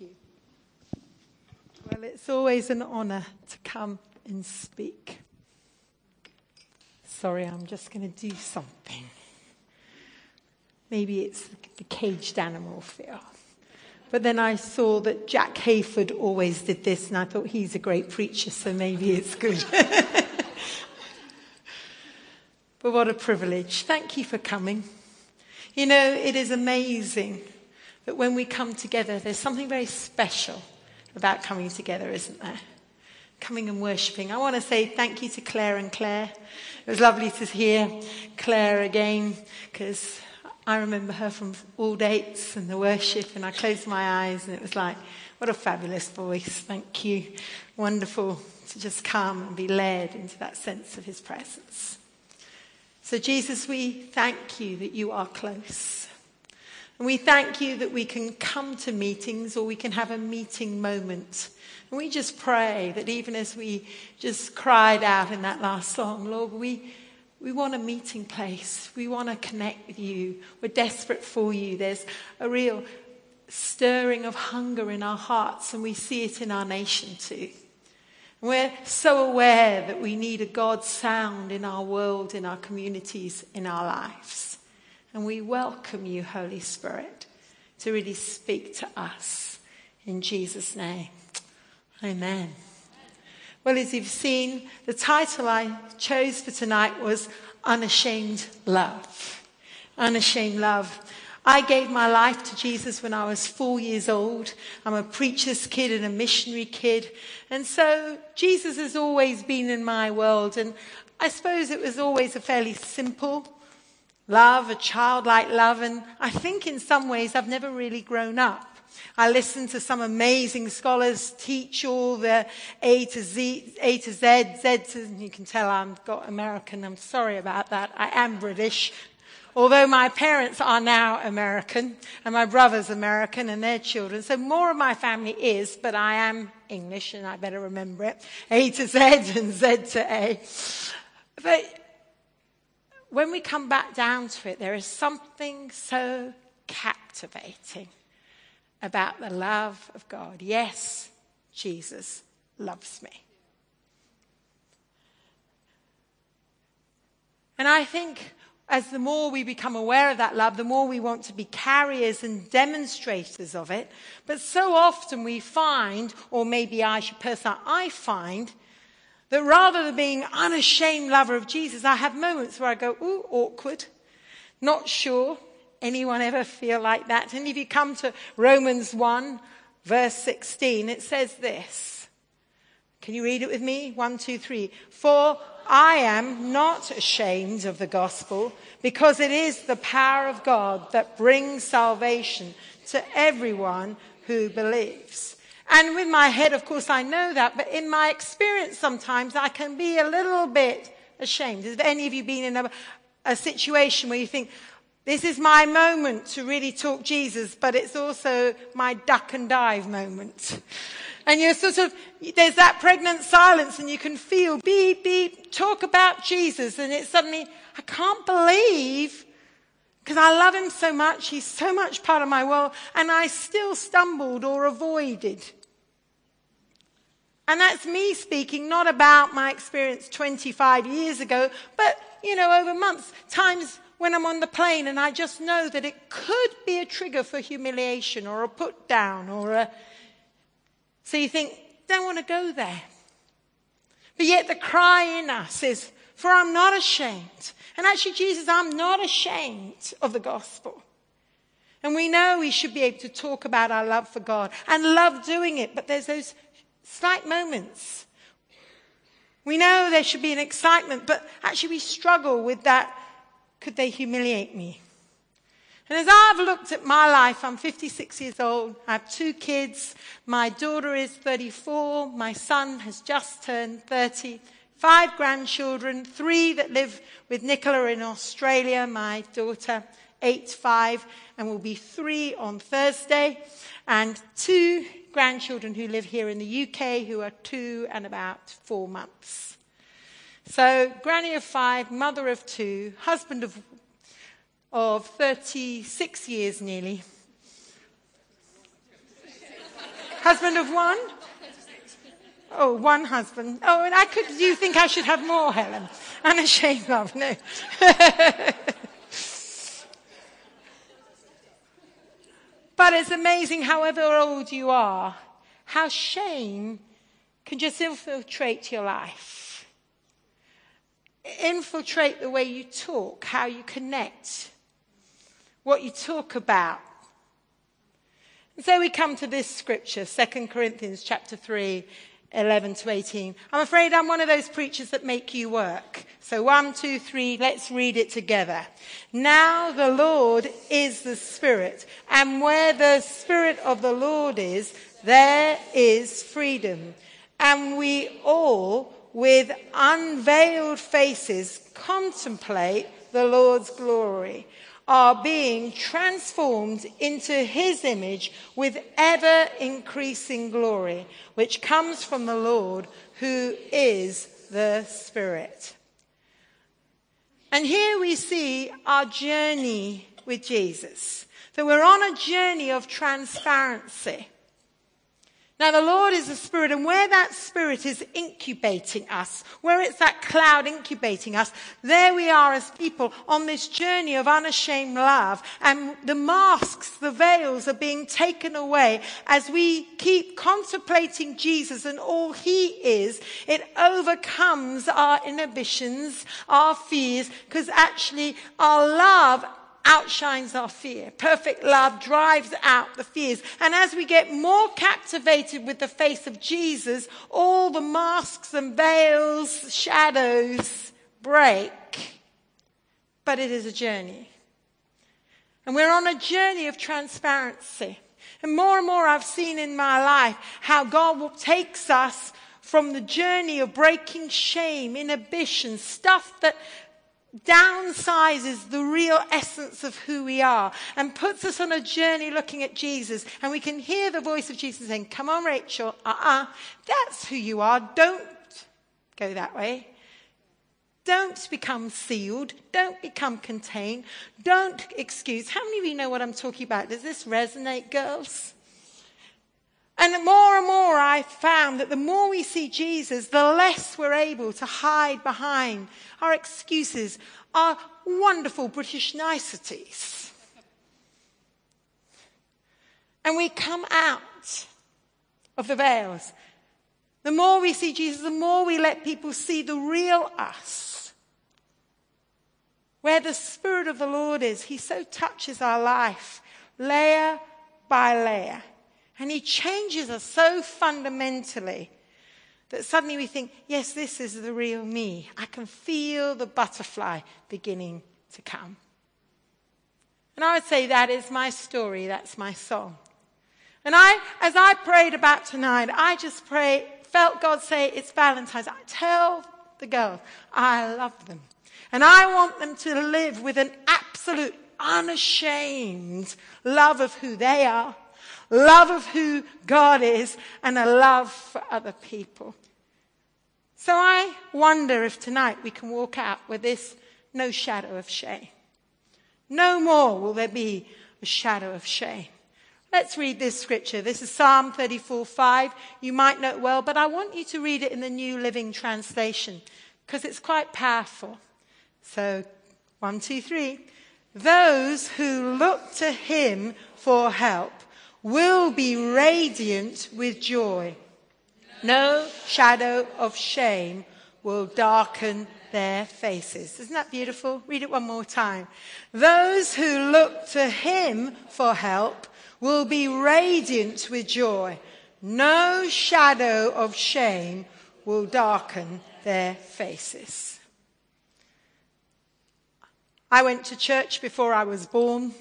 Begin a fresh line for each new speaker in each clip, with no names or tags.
you. Well, it's always an honour to come and speak. Sorry, I'm just going to do something. Maybe it's the caged animal fear. But then I saw that Jack Hayford always did this, and I thought he's a great preacher, so maybe it's good. but what a privilege. Thank you for coming. You know, it is amazing that when we come together, there's something very special about coming together, isn't there? Coming and worshipping. I want to say thank you to Claire and Claire. It was lovely to hear Claire again because I remember her from all dates and the worship, and I closed my eyes and it was like, what a fabulous voice. Thank you. Wonderful to just come and be led into that sense of his presence. So, Jesus, we thank you that you are close. And we thank you that we can come to meetings or we can have a meeting moment. And we just pray that even as we just cried out in that last song, Lord, we, we want a meeting place. We want to connect with you. We're desperate for you. There's a real stirring of hunger in our hearts, and we see it in our nation too. We're so aware that we need a God sound in our world, in our communities, in our lives. And we welcome you, Holy Spirit, to really speak to us. In Jesus' name. Amen. Well, as you've seen, the title I chose for tonight was Unashamed Love. Unashamed Love. I gave my life to Jesus when I was four years old. I'm a preacher's kid and a missionary kid. And so Jesus has always been in my world. And I suppose it was always a fairly simple love, a childlike love. And I think in some ways I've never really grown up. I listen to some amazing scholars teach all the A to Z, A to Z, Z to, you can tell I've got American. I'm sorry about that. I am British. Although my parents are now American and my brother's American and their children. So more of my family is, but I am English and I better remember it. A to Z and Z to A. But when we come back down to it, there is something so captivating about the love of God. Yes, Jesus loves me. And I think as the more we become aware of that love, the more we want to be carriers and demonstrators of it. But so often we find, or maybe I should personally, I find that rather than being an unashamed lover of Jesus, I have moments where I go, ooh, awkward, not sure. Anyone ever feel like that? And if you come to Romans 1, verse 16, it says this. Can you read it with me? One, two, three. For I am not ashamed of the gospel because it is the power of God that brings salvation to everyone who believes. And with my head, of course, I know that, but in my experience, sometimes I can be a little bit ashamed. Have any of you been in a, a situation where you think, this is my moment to really talk Jesus, but it's also my duck and dive moment. And you're sort of, there's that pregnant silence and you can feel beep, beep, talk about Jesus. And it's suddenly, I can't believe because I love him so much, he's so much part of my world, and I still stumbled or avoided. And that's me speaking, not about my experience 25 years ago, but, you know, over months, times when I'm on the plane and I just know that it could be a trigger for humiliation or a put down or a. So you think, don't want to go there. But yet the cry in us is, for I'm not ashamed. And actually, Jesus, I'm not ashamed of the gospel. And we know we should be able to talk about our love for God and love doing it, but there's those slight moments. We know there should be an excitement, but actually we struggle with that. Could they humiliate me? And as I've looked at my life, I'm 56 years old. I have two kids. My daughter is 34. My son has just turned 30 five grandchildren, three that live with Nicola in Australia, my daughter, eight, five, and will be three on Thursday, and two grandchildren who live here in the UK who are two and about four months. So, granny of five, mother of two, husband of, of 36 years nearly. Husband of one? Oh, one husband. Oh, and I could, you think I should have more, Helen? Unashamed love, no. but it's amazing, however old you are, how shame can just infiltrate your life. Infiltrate the way you talk, how you connect, what you talk about. And so we come to this scripture, 2 Corinthians chapter 3, 11 to 18. I'm afraid I'm one of those preachers that make you work. So one, two, three, let's read it together. Now the Lord is the Spirit, and where the Spirit of the Lord is, there is freedom. And we all, with unveiled faces, contemplate the Lord's glory are being transformed into his image with ever increasing glory, which comes from the Lord who is the Spirit. And here we see our journey with Jesus. That we're on a journey of transparency. Now, the Lord is a spirit, and where that spirit is incubating us, where it's that cloud incubating us, there we are as people on this journey of unashamed love. And the masks, the veils are being taken away as we keep contemplating Jesus and all he is. It overcomes our inhibitions, our fears, because actually our love outshines our fear. Perfect love drives out the fears. And as we get more captivated with the face of Jesus, all the masks and veils, shadows break. But it is a journey. And we're on a journey of transparency. And more and more I've seen in my life how God takes us from the journey of breaking shame, inhibition, stuff that downsizes the real essence of who we are and puts us on a journey looking at Jesus. And we can hear the voice of Jesus saying, Come on, Rachel, uh uh-uh, uh, that's who you are. Don't go that way. Don't become sealed. Don't become contained. Don't excuse. How many of you know what I'm talking about? Does this resonate, girls? And more and more I've found that the more we see Jesus, the less we're able to hide behind our excuses, our wonderful British niceties. And we come out of the veils. The more we see Jesus, the more we let people see the real us. Where the Spirit of the Lord is, He so touches our life, layer by layer. And he changes us so fundamentally that suddenly we think, yes, this is the real me. I can feel the butterfly beginning to come. And I would say that is my story, that's my song. And I, as I prayed about tonight, I just pray, felt God say, it's Valentine's. I tell the girls, I love them. And I want them to live with an absolute, unashamed love of who they are love of who God is, and a love for other people. So I wonder if tonight we can walk out with this no shadow of shame. No more will there be a shadow of shame. Let's read this scripture. This is Psalm 34 5. You might know it well, but I want you to read it in the New Living Translation because it's quite powerful. So, one, two, three. Those who look to him for help will be radiant with joy. No shadow of shame will darken their faces. Isn't that beautiful? Read it one more time. Those who look to him for help will be radiant with joy. No shadow of shame will darken their faces. I went to church before I was born.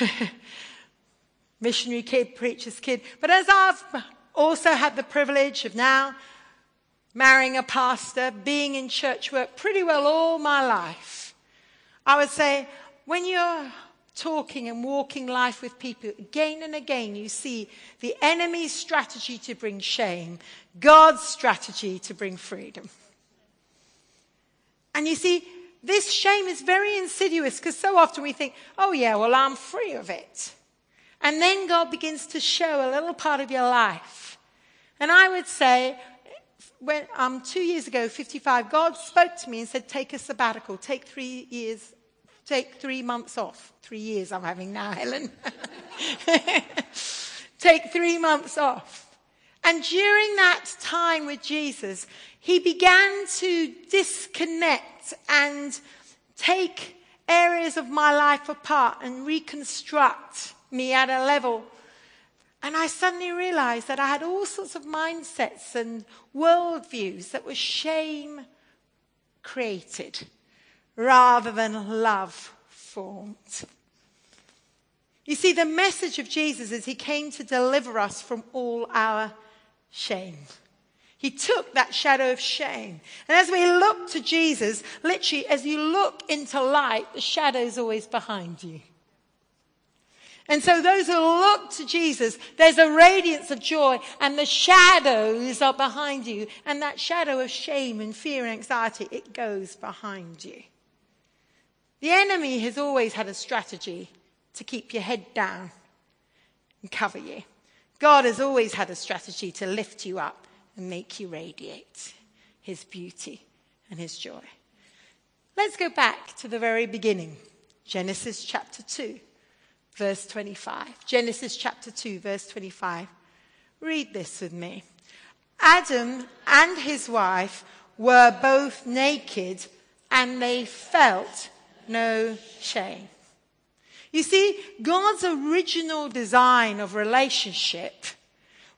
missionary kid, preacher's kid. But as I've also had the privilege of now marrying a pastor, being in church work pretty well all my life, I would say when you're talking and walking life with people, again and again you see the enemy's strategy to bring shame, God's strategy to bring freedom. And you see, this shame is very insidious because so often we think, oh yeah, well, I'm free of it. And then God begins to show a little part of your life. And I would say, when um, two years ago, 55, God spoke to me and said, Take a sabbatical, take three years, take three months off. Three years I'm having now, Helen. take three months off. And during that time with Jesus, he began to disconnect and take areas of my life apart and reconstruct me at a level. And I suddenly realized that I had all sorts of mindsets and worldviews that were shame created rather than love formed. You see, the message of Jesus is he came to deliver us from all our shame. He took that shadow of shame. And as we look to Jesus, literally, as you look into light, the shadow is always behind you. And so those who look to Jesus, there's a radiance of joy and the shadows are behind you. And that shadow of shame and fear and anxiety, it goes behind you. The enemy has always had a strategy to keep your head down and cover you. God has always had a strategy to lift you up and make you radiate his beauty and his joy. Let's go back to the very beginning Genesis chapter 2, verse 25. Genesis chapter 2, verse 25. Read this with me. Adam and his wife were both naked and they felt no shame. You see, God's original design of relationship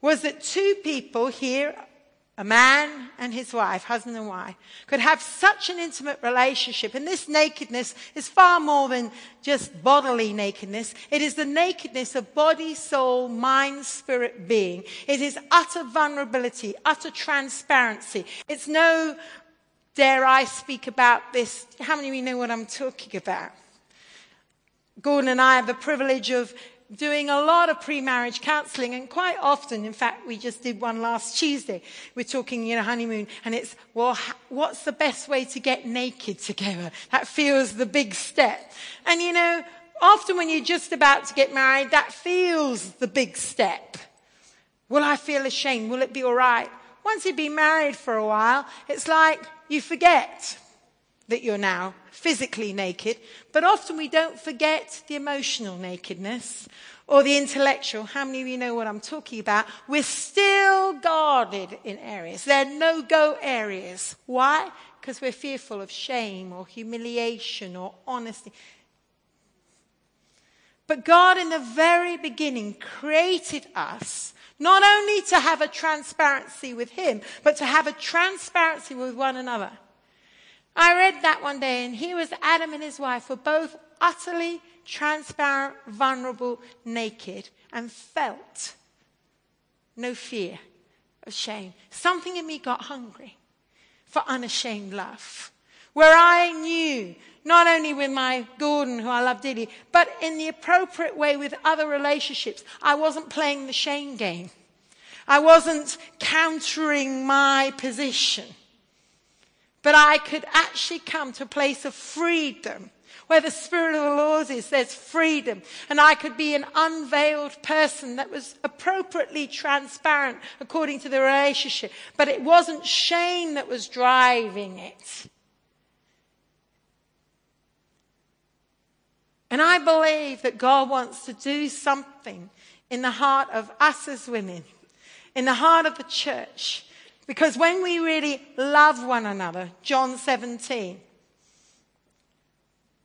was that two people here a man and his wife, husband and wife, could have such an intimate relationship. And this nakedness is far more than just bodily nakedness. It is the nakedness of body, soul, mind, spirit, being. It is utter vulnerability, utter transparency. It's no, dare I speak about this. How many of you know what I'm talking about? Gordon and I have the privilege of doing a lot of pre-marriage counseling and quite often in fact we just did one last tuesday. We're talking you know honeymoon and it's well what's the best way to get naked together? That feels the big step. And you know often when you're just about to get married that feels the big step. Will i feel ashamed? Will it be all right? Once you've been married for a while it's like you forget that you're now physically naked, but often we don't forget the emotional nakedness or the intellectual. How many of you know what I'm talking about? We're still guarded in areas. They're no go areas. Why? Because we're fearful of shame or humiliation or honesty. But God, in the very beginning, created us not only to have a transparency with Him, but to have a transparency with one another. I read that one day, and here was Adam and his wife were both utterly transparent, vulnerable, naked, and felt no fear of shame. Something in me got hungry for unashamed love, where I knew not only with my Gordon, who I love dearly, but in the appropriate way with other relationships. I wasn't playing the shame game. I wasn't countering my position. But I could actually come to a place of freedom where the Spirit of the Lord is, there's freedom. And I could be an unveiled person that was appropriately transparent according to the relationship. But it wasn't shame that was driving it. And I believe that God wants to do something in the heart of us as women, in the heart of the church, because when we really love one another, John 17,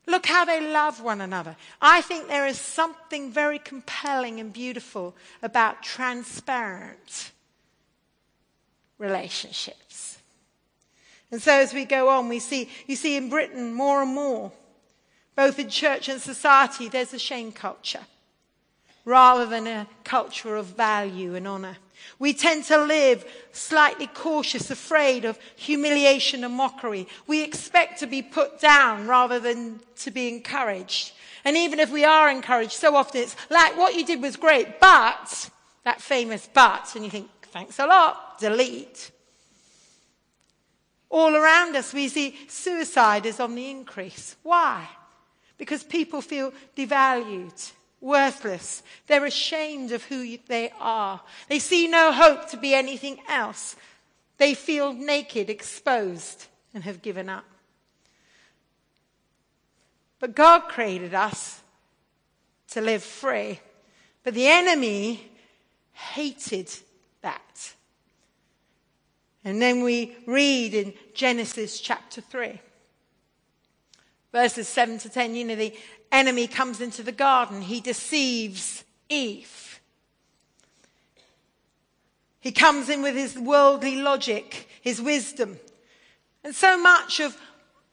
look how they love one another. I think there is something very compelling and beautiful about transparent relationships. And so as we go on, we see, you see in Britain more and more, both in church and society, there's a shame culture rather than a culture of value and honor. We tend to live slightly cautious, afraid of humiliation and mockery. We expect to be put down rather than to be encouraged. And even if we are encouraged, so often it's like, what you did was great, but, that famous but, and you think, thanks a lot, delete. All around us, we see suicide is on the increase. Why? Because people feel devalued worthless. They're ashamed of who they are. They see no hope to be anything else. They feel naked, exposed, and have given up. But God created us to live free. But the enemy hated that. And then we read in Genesis chapter 3, verses 7 to 10, you know, the enemy comes into the garden, he deceives Eve. He comes in with his worldly logic, his wisdom. And so much of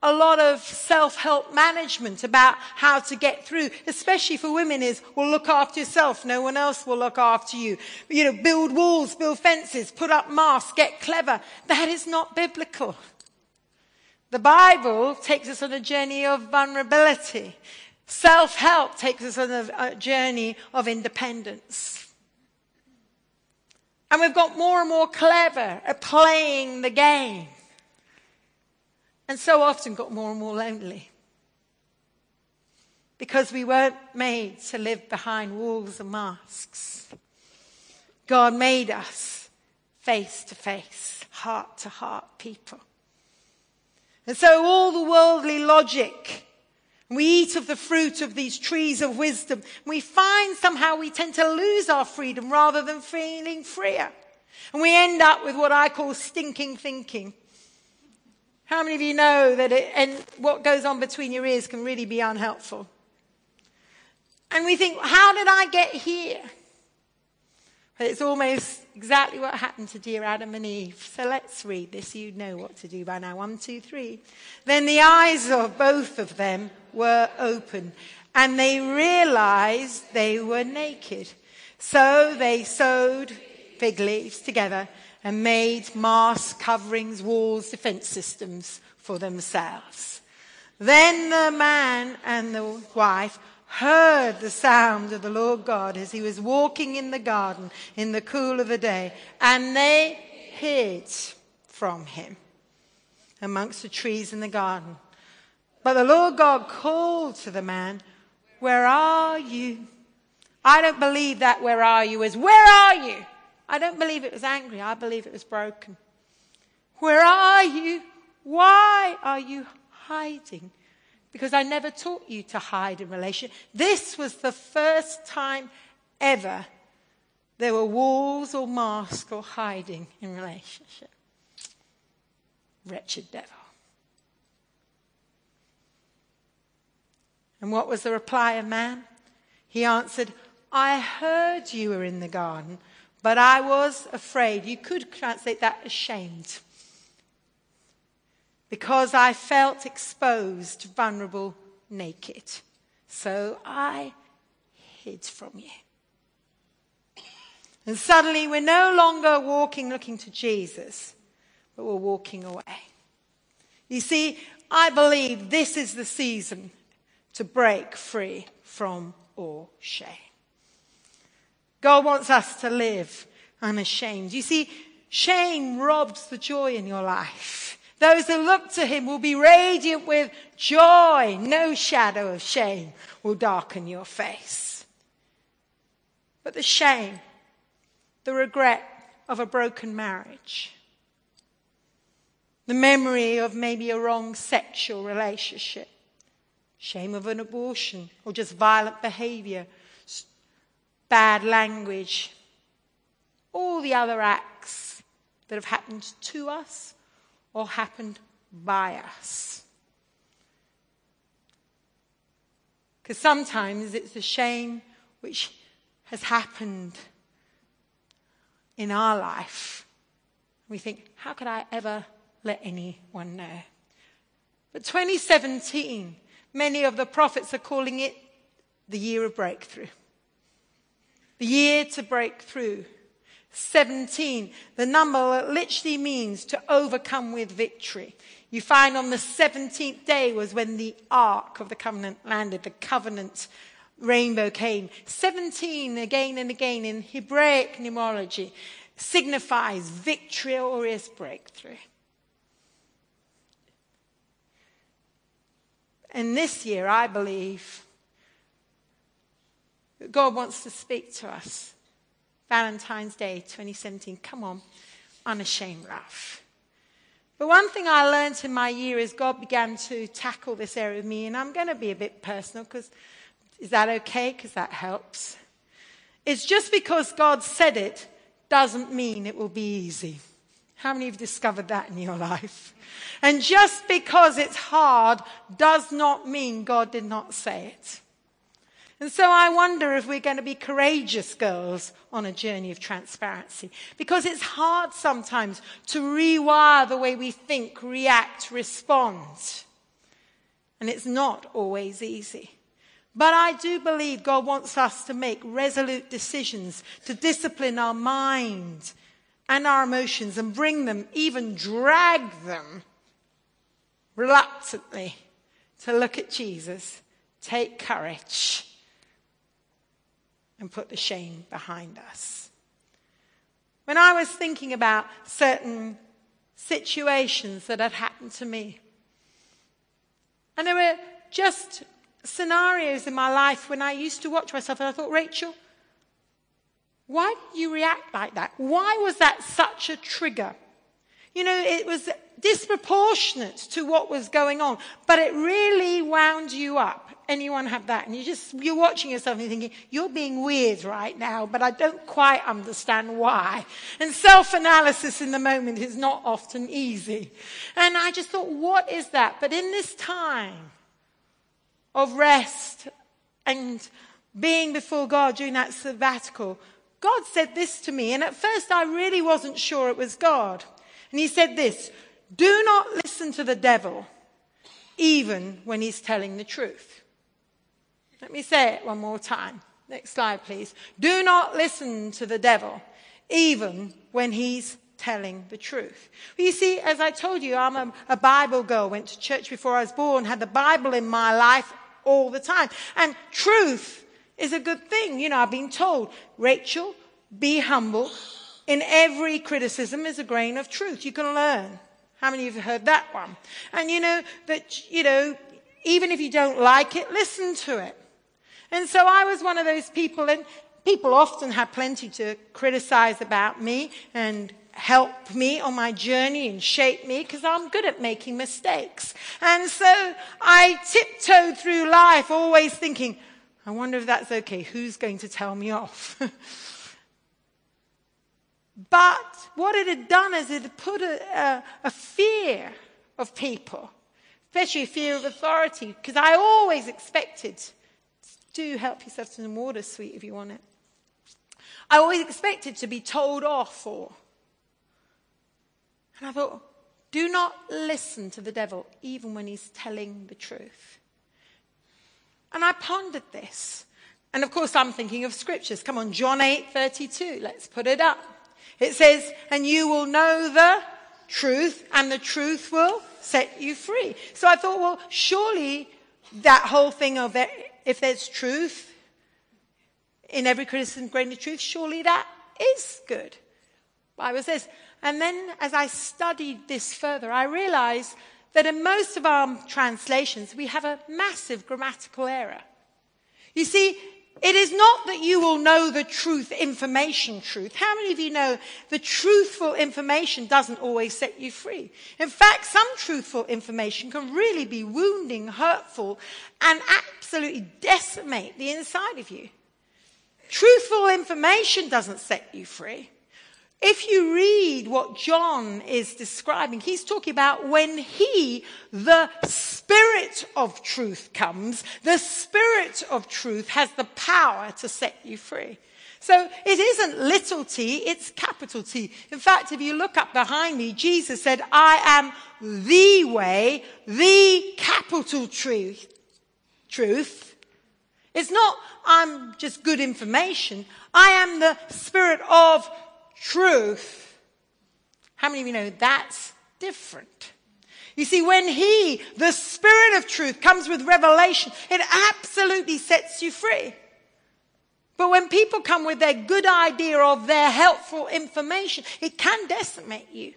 a lot of self-help management about how to get through, especially for women is, well, look after yourself. No one else will look after you. You know, build walls, build fences, put up masks, get clever. That is not biblical. The Bible takes us on a journey of vulnerability. Self-help takes us on a, journey of independence. And we've got more and more clever at playing the game and so often got more and more lonely. Because we weren't made to live behind walls and masks. God made us face to face, heart to heart people. And so all the worldly logic, we eat of the fruit of these trees of wisdom, we find somehow we tend to lose our freedom rather than feeling freer. And we end up with what I call stinking thinking. How many of you know that it, and what goes on between your ears can really be unhelpful? And we think, how did I get here? But it's almost exactly what happened to dear Adam and Eve. So let's read this. You know what to do by now. One, two, three. Then the eyes of both of them were open, and they realized they were naked. So they sewed fig leaves together and made masks, coverings, walls, defense systems for themselves. Then the man and the wife heard the sound of the Lord God as he was walking in the garden in the cool of the day, and they hid from him amongst the trees in the garden. But the Lord God called to the man, Where are you? I don't believe that where are you is, Where are you? I don't believe it was angry. I believe it was broken. Where are you? Why are you hiding? Because I never taught you to hide in relation. This was the first time ever there were walls or masks or hiding in relationship. Wretched devil. And what was the reply of man? He answered, I heard you were in the garden but I was afraid. You could translate that ashamed. Because I felt exposed, vulnerable, naked. So I hid from you. And suddenly we're no longer walking looking to Jesus, but we're walking away. You see, I believe this is the season to break free from all shame. God wants us to live unashamed. You see, shame robs the joy in your life. Those who look to him will be radiant with joy. No shadow of shame will darken your face. But the shame, the regret of a broken marriage, the memory of maybe a wrong sexual relationship, shame of an abortion, or just violent behavior bad language, all the other acts that have happened to us or happened by us. Because sometimes it's the shame which has happened in our life. We think, how could I ever let anyone know? But 2017, many of the prophets are calling it the year of breakthrough the year to break through. 17, the number that literally means to overcome with victory. You find on the 17th day was when the Ark of the Covenant landed, the covenant rainbow came. 17 again and again in Hebraic numerology signifies victorious breakthrough. And this year, I believe, that God wants to speak to us. Valentine's Day 2017. Come on, unashamed love. But one thing I learned in my year is God began to tackle this area with me, and I'm going to be a bit personal because is that okay? Because that helps. It's just because God said it doesn't mean it will be easy. How many have discovered that in your life? And just because it's hard does not mean God did not say it. And so I wonder if we're going to be courageous girls on a journey of transparency. Because it's hard sometimes to rewire the way we think, react, respond. And it's not always easy. But I do believe God wants us to make resolute decisions to discipline our mind and our emotions and bring them, even drag them reluctantly to look at Jesus, take courage, and put the shame behind us. When I was thinking about certain situations that had happened to me, and there were just scenarios in my life when I used to watch myself and I thought, Rachel, why did you react like that? Why was that such a trigger? You know, it was disproportionate to what was going on, but it really wound you up. Anyone have that? And you just, you're watching yourself and you're thinking, you're being weird right now, but I don't quite understand why. And self-analysis in the moment is not often easy. And I just thought, what is that? But in this time of rest and being before God during that sabbatical, God said this to me. And at first I really wasn't sure it was God. And he said this, do not listen to the devil, even when he's telling the truth. Let me say it one more time. Next slide, please. Do not listen to the devil, even when he's telling the truth. You see, as I told you, I'm a, a Bible girl, went to church before I was born, had the Bible in my life all the time. And truth is a good thing. You know, I've been told, Rachel, be humble. In every criticism is a grain of truth. You can learn. How many of you have heard that one? And you know, that, you know, even if you don't like it, listen to it. And so I was one of those people, and people often have plenty to criticize about me and help me on my journey and shape me because I'm good at making mistakes. And so I tiptoed through life always thinking, I wonder if that's okay. Who's going to tell me off? but what it had done is it had put a, a, a fear of people, especially a fear of authority, because I always expected, do help yourself to some water, sweet, if you want it. I always expected to be told off or. And I thought, do not listen to the devil, even when he's telling the truth. And I pondered this. And of course, I'm thinking of scriptures. Come on, John 8 32. Let's put it up. It says, And you will know the truth, and the truth will set you free. So I thought, well, surely that whole thing of if there's truth in every criticism, grain of truth, surely that is good. Bible says. And then as I studied this further, I realized that in most of our translations, we have a massive grammatical error. You see, it is not that you will know the truth, information truth. How many of you know the truthful information doesn't always set you free? In fact, some truthful information can really be wounding, hurtful, and absolutely decimate the inside of you. Truthful information doesn't set you free. If you read what John is describing, he's talking about when he, the Spirit of truth comes, the Spirit of truth has the power to set you free. So it isn't little t, it's capital T. In fact, if you look up behind me, Jesus said, I am the way, the capital truth. Truth. It's not, I'm just good information. I am the Spirit of truth, how many of you know that's different? You see, when He, the Spirit of truth, comes with revelation, it absolutely sets you free. But when people come with their good idea of their helpful information, it can decimate you.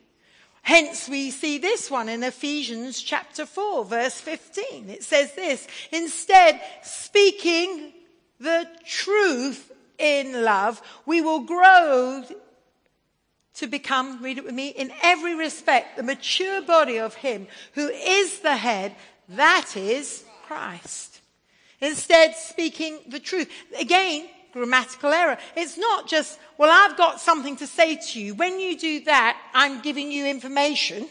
Hence, we see this one in Ephesians chapter 4, verse 15. It says this Instead, speaking the truth in love, we will grow to become, read it with me, in every respect, the mature body of Him who is the head, that is Christ. Instead, speaking the truth. Again, grammatical error. It's not just, well, I've got something to say to you. When you do that, I'm giving you information.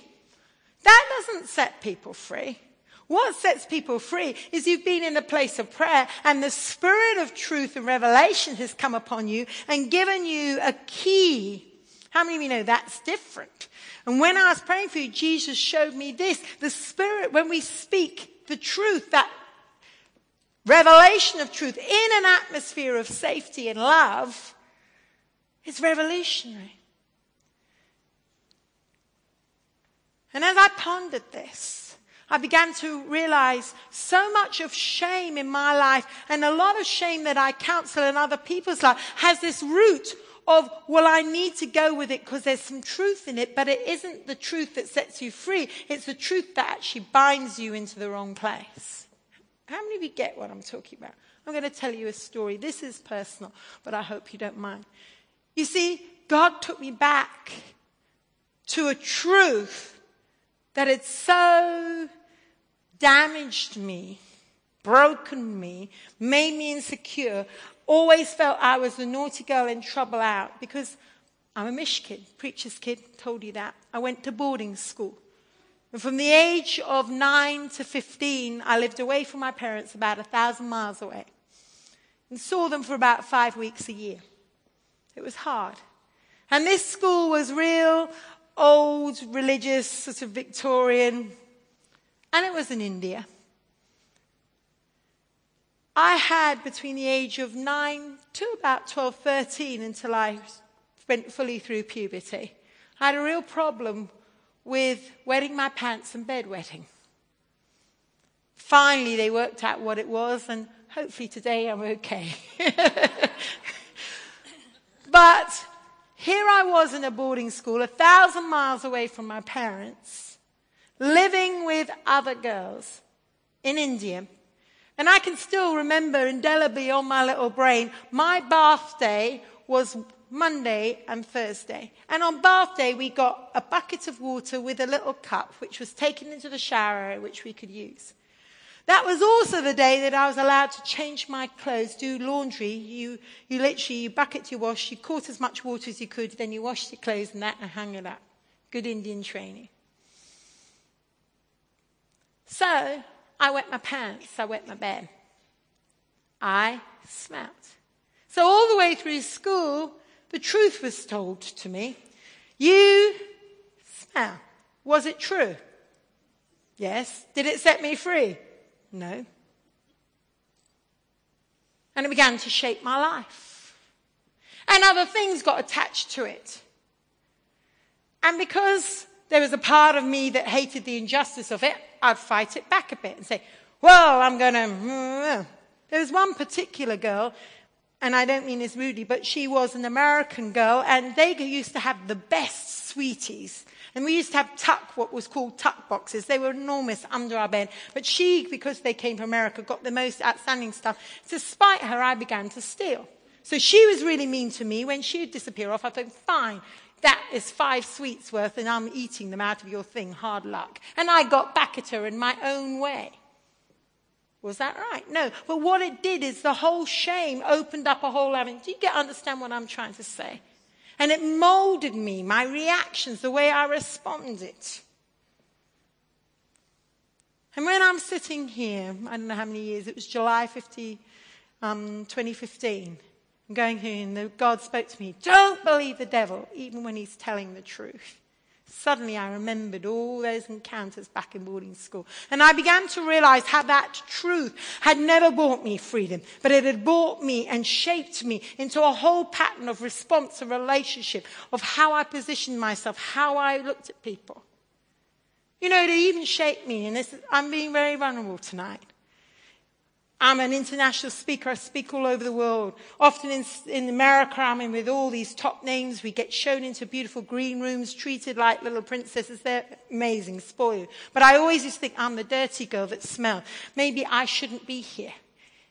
That doesn't set people free. What sets people free is you've been in a place of prayer and the spirit of truth and revelation has come upon you and given you a key. How many of you know that's different? And when I was praying for you, Jesus showed me this. The spirit, when we speak the truth, that revelation of truth in an atmosphere of safety and love, is revolutionary. And as I pondered this, I began to realize so much of shame in my life and a lot of shame that I counsel in other people's life has this root of, well, I need to go with it because there's some truth in it, but it isn't the truth that sets you free. It's the truth that actually binds you into the wrong place. How many of you get what I'm talking about? I'm going to tell you a story. This is personal, but I hope you don't mind. You see, God took me back to a truth that had so damaged me, broken me, made me insecure, always felt I was the naughty girl in trouble out because I'm a Mish kid, preacher's kid, told you that. I went to boarding school. And from the age of 9 to 15, I lived away from my parents about a thousand miles away and saw them for about five weeks a year. It was hard. And this school was real old, religious, sort of Victorian, and it was in India. I had between the age of 9 to about 12, 13 until I went fully through puberty. I had a real problem with wetting my pants and bedwetting. Finally, they worked out what it was, and hopefully today I'm okay. but here I was in a boarding school, a thousand miles away from my parents, living with other girls in India. And I can still remember indelibly on my little brain, my birthday was Monday and Thursday. And on bath day, we got a bucket of water with a little cup, which was taken into the shower, which we could use. That was also the day that I was allowed to change my clothes, do laundry. You, you literally, you bucket your wash, you caught as much water as you could, then you washed your clothes and that and hung it up. Good Indian training. So, I wet my pants, I wet my bed. I smelt. So all the way through school, the truth was told to me. You smell. Was it true? Yes. Did it set me free? No. And it began to shape my life. And other things got attached to it. And because there was a part of me that hated the injustice of it, I'd fight it back a bit and say, well, I'm going to. Mm, mm. There was one particular girl, and I don't mean this rudely, but she was an American girl, and they used to have the best sweeties. And we used to have tuck, what was called tuck boxes. They were enormous under our bed. But she, because they came from America, got the most outstanding stuff. To spite her, I began to steal. So she was really mean to me. When she'd disappear off, I thought, fine, that is five sweets worth, and I'm eating them out of your thing. Hard luck. And I got back at her in my own way. Was that right? No. But what it did is the whole shame opened up a whole avenue. Do you get understand what I'm trying to say? And it molded me, my reactions, the way I responded. And when I'm sitting here, I don't know how many years, it was July 50, um, 2015, Going here and God spoke to me, don't believe the devil, even when he's telling the truth. Suddenly I remembered all those encounters back in boarding school. And I began to realize how that truth had never brought me freedom, but it had bought me and shaped me into a whole pattern of response and relationship, of how I positioned myself, how I looked at people. You know, it even shaped me, and this, I'm being very vulnerable tonight. I'm an international speaker. I speak all over the world. Often in, in America, I'm in with all these top names. We get shown into beautiful green rooms, treated like little princesses. They're amazing, spoiled. But I always to think I'm the dirty girl that smells. Maybe I shouldn't be here.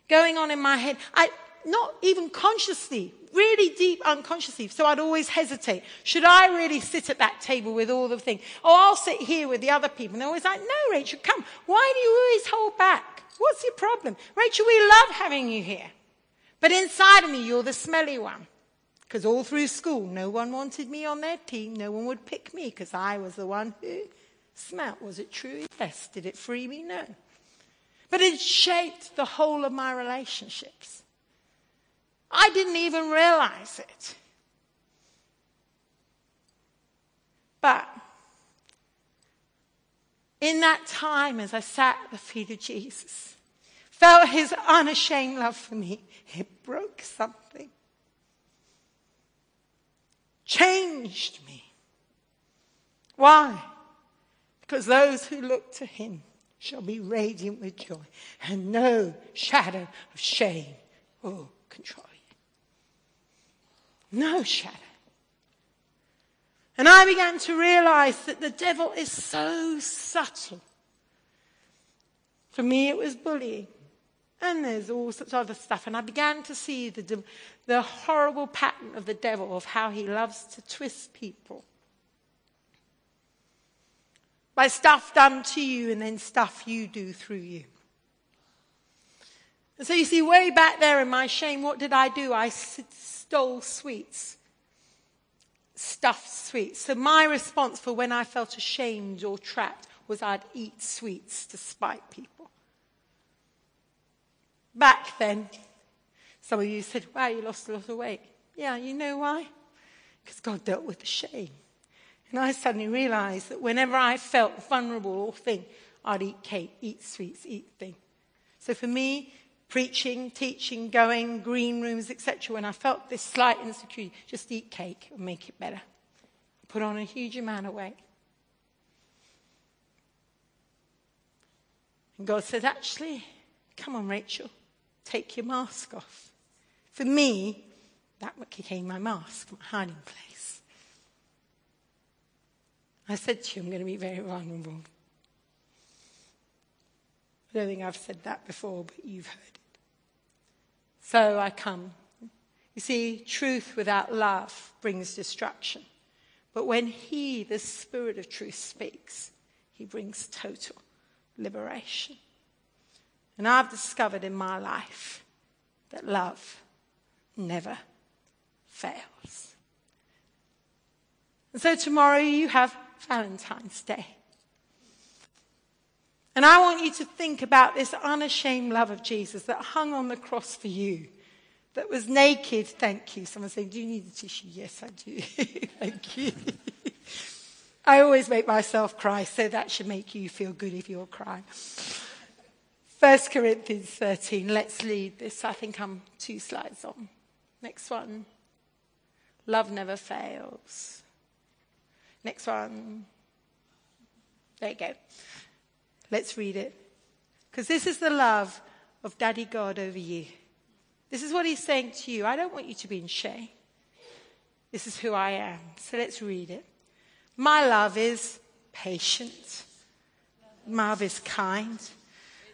Going on in my head, I, not even consciously, really deep unconsciously. So I'd always hesitate. Should I really sit at that table with all the things? Oh, I'll sit here with the other people. And they're always like, no, Rachel, come. Why do you always hold back? What's your problem? Rachel, we love having you here. But inside of me, you're the smelly one. Because all through school, no one wanted me on their team. No one would pick me because I was the one who smelt. Was it true? Yes. Did it free me? No. But it shaped the whole of my relationships. I didn't even realize it. But in that time, as I sat at the feet of Jesus, felt his unashamed love for me, it broke something, changed me. Why? Because those who look to him shall be radiant with joy, and no shadow of shame will control. No shadow. And I began to realize that the devil is so subtle. For me, it was bullying. And there's all sorts of other stuff. And I began to see the, the horrible pattern of the devil of how he loves to twist people. By stuff done to you and then stuff you do through you. And so you see, way back there in my shame, what did I do? I stole sweets stuffed sweets. So my response for when I felt ashamed or trapped was I'd eat sweets to spite people. Back then, some of you said, wow, you lost a lot of weight. Yeah, you know why? Because God dealt with the shame. And I suddenly realized that whenever I felt vulnerable or thing, I'd eat cake, eat sweets, eat thing. So for me, preaching, teaching, going, green rooms, etc., when I felt this slight insecurity, just eat cake and make it better. Put on a huge amount of weight. And God said, actually, come on, Rachel, take your mask off. For me, that became my mask, my hiding place. I said to you, I'm going to be very vulnerable. I don't think I've said that before, but you've heard it. So I come. You see, truth without love brings destruction. But when He, the Spirit of truth, speaks, He brings total liberation. And I've discovered in my life that love never fails. And so tomorrow you have Valentine's Day. And I want you to think about this unashamed love of Jesus that hung on the cross for you, that was naked. Thank you. Someone saying, Do you need a tissue? Yes, I do. Thank you. I always make myself cry, so that should make you feel good if you're crying. 1 Corinthians 13. Let's lead this. I think I'm two slides on. Next one. Love never fails. Next one. There you go. Let's read it. Because this is the love of Daddy God over you. This is what he's saying to you. I don't want you to be in shame. This is who I am. So let's read it. My love is patient. My love is kind.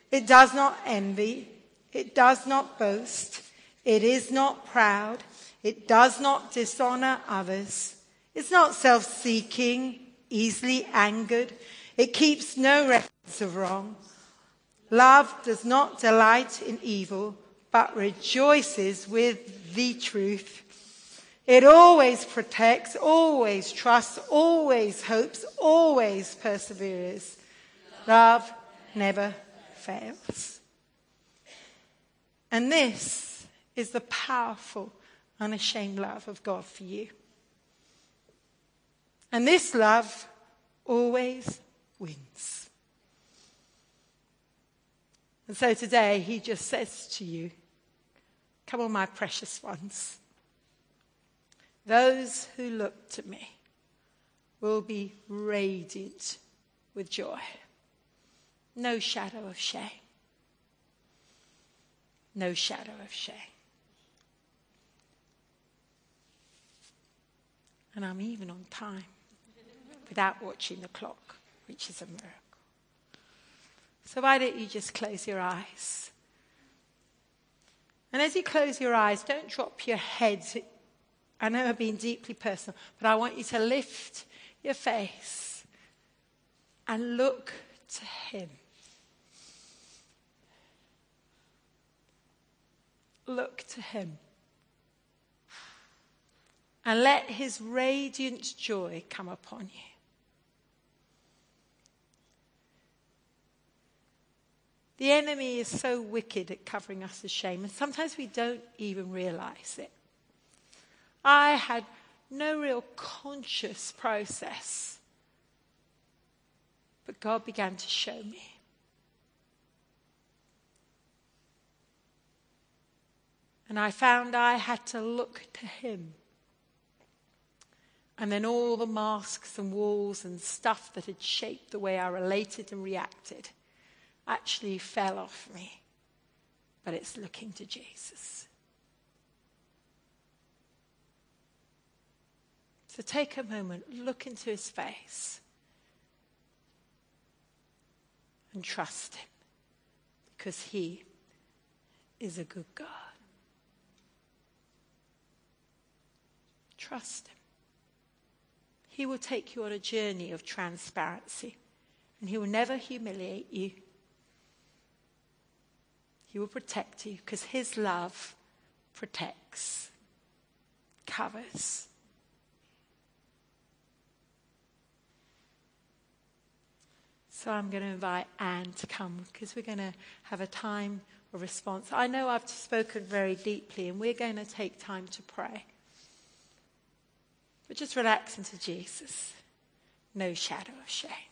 It does not envy. It does not boast. It is not proud. It does not dishonor others. It's not self seeking, easily angered. It keeps no records of wrong. Love does not delight in evil, but rejoices with the truth. It always protects, always trusts, always hopes, always perseveres. Love never fails. And this is the powerful, unashamed love of God for you. And this love always wins. And so today he just says to you, Come on, my precious ones. Those who look to me will be radiant with joy. No shadow of shame. No shadow of shame. And I'm even on time without watching the clock which is a miracle. So, why don't you just close your eyes? And as you close your eyes, don't drop your head. I know I've been deeply personal, but I want you to lift your face and look to Him. Look to Him. And let His radiant joy come upon you. The enemy is so wicked at covering us with shame, and sometimes we don't even realize it. I had no real conscious process, but God began to show me. And I found I had to look to Him. And then all the masks and walls and stuff that had shaped the way I related and reacted actually fell off me, but it's looking to Jesus. So take a moment, look into his face, and trust him because he is a good God. Trust him. He will take you on a journey of transparency, and he will never humiliate you. He will protect you because His love protects, covers. So I'm going to invite Anne to come because we're going to have a time of response. I know I've spoken very deeply and we're going to take time to pray. But just relax into Jesus. No shadow of shame.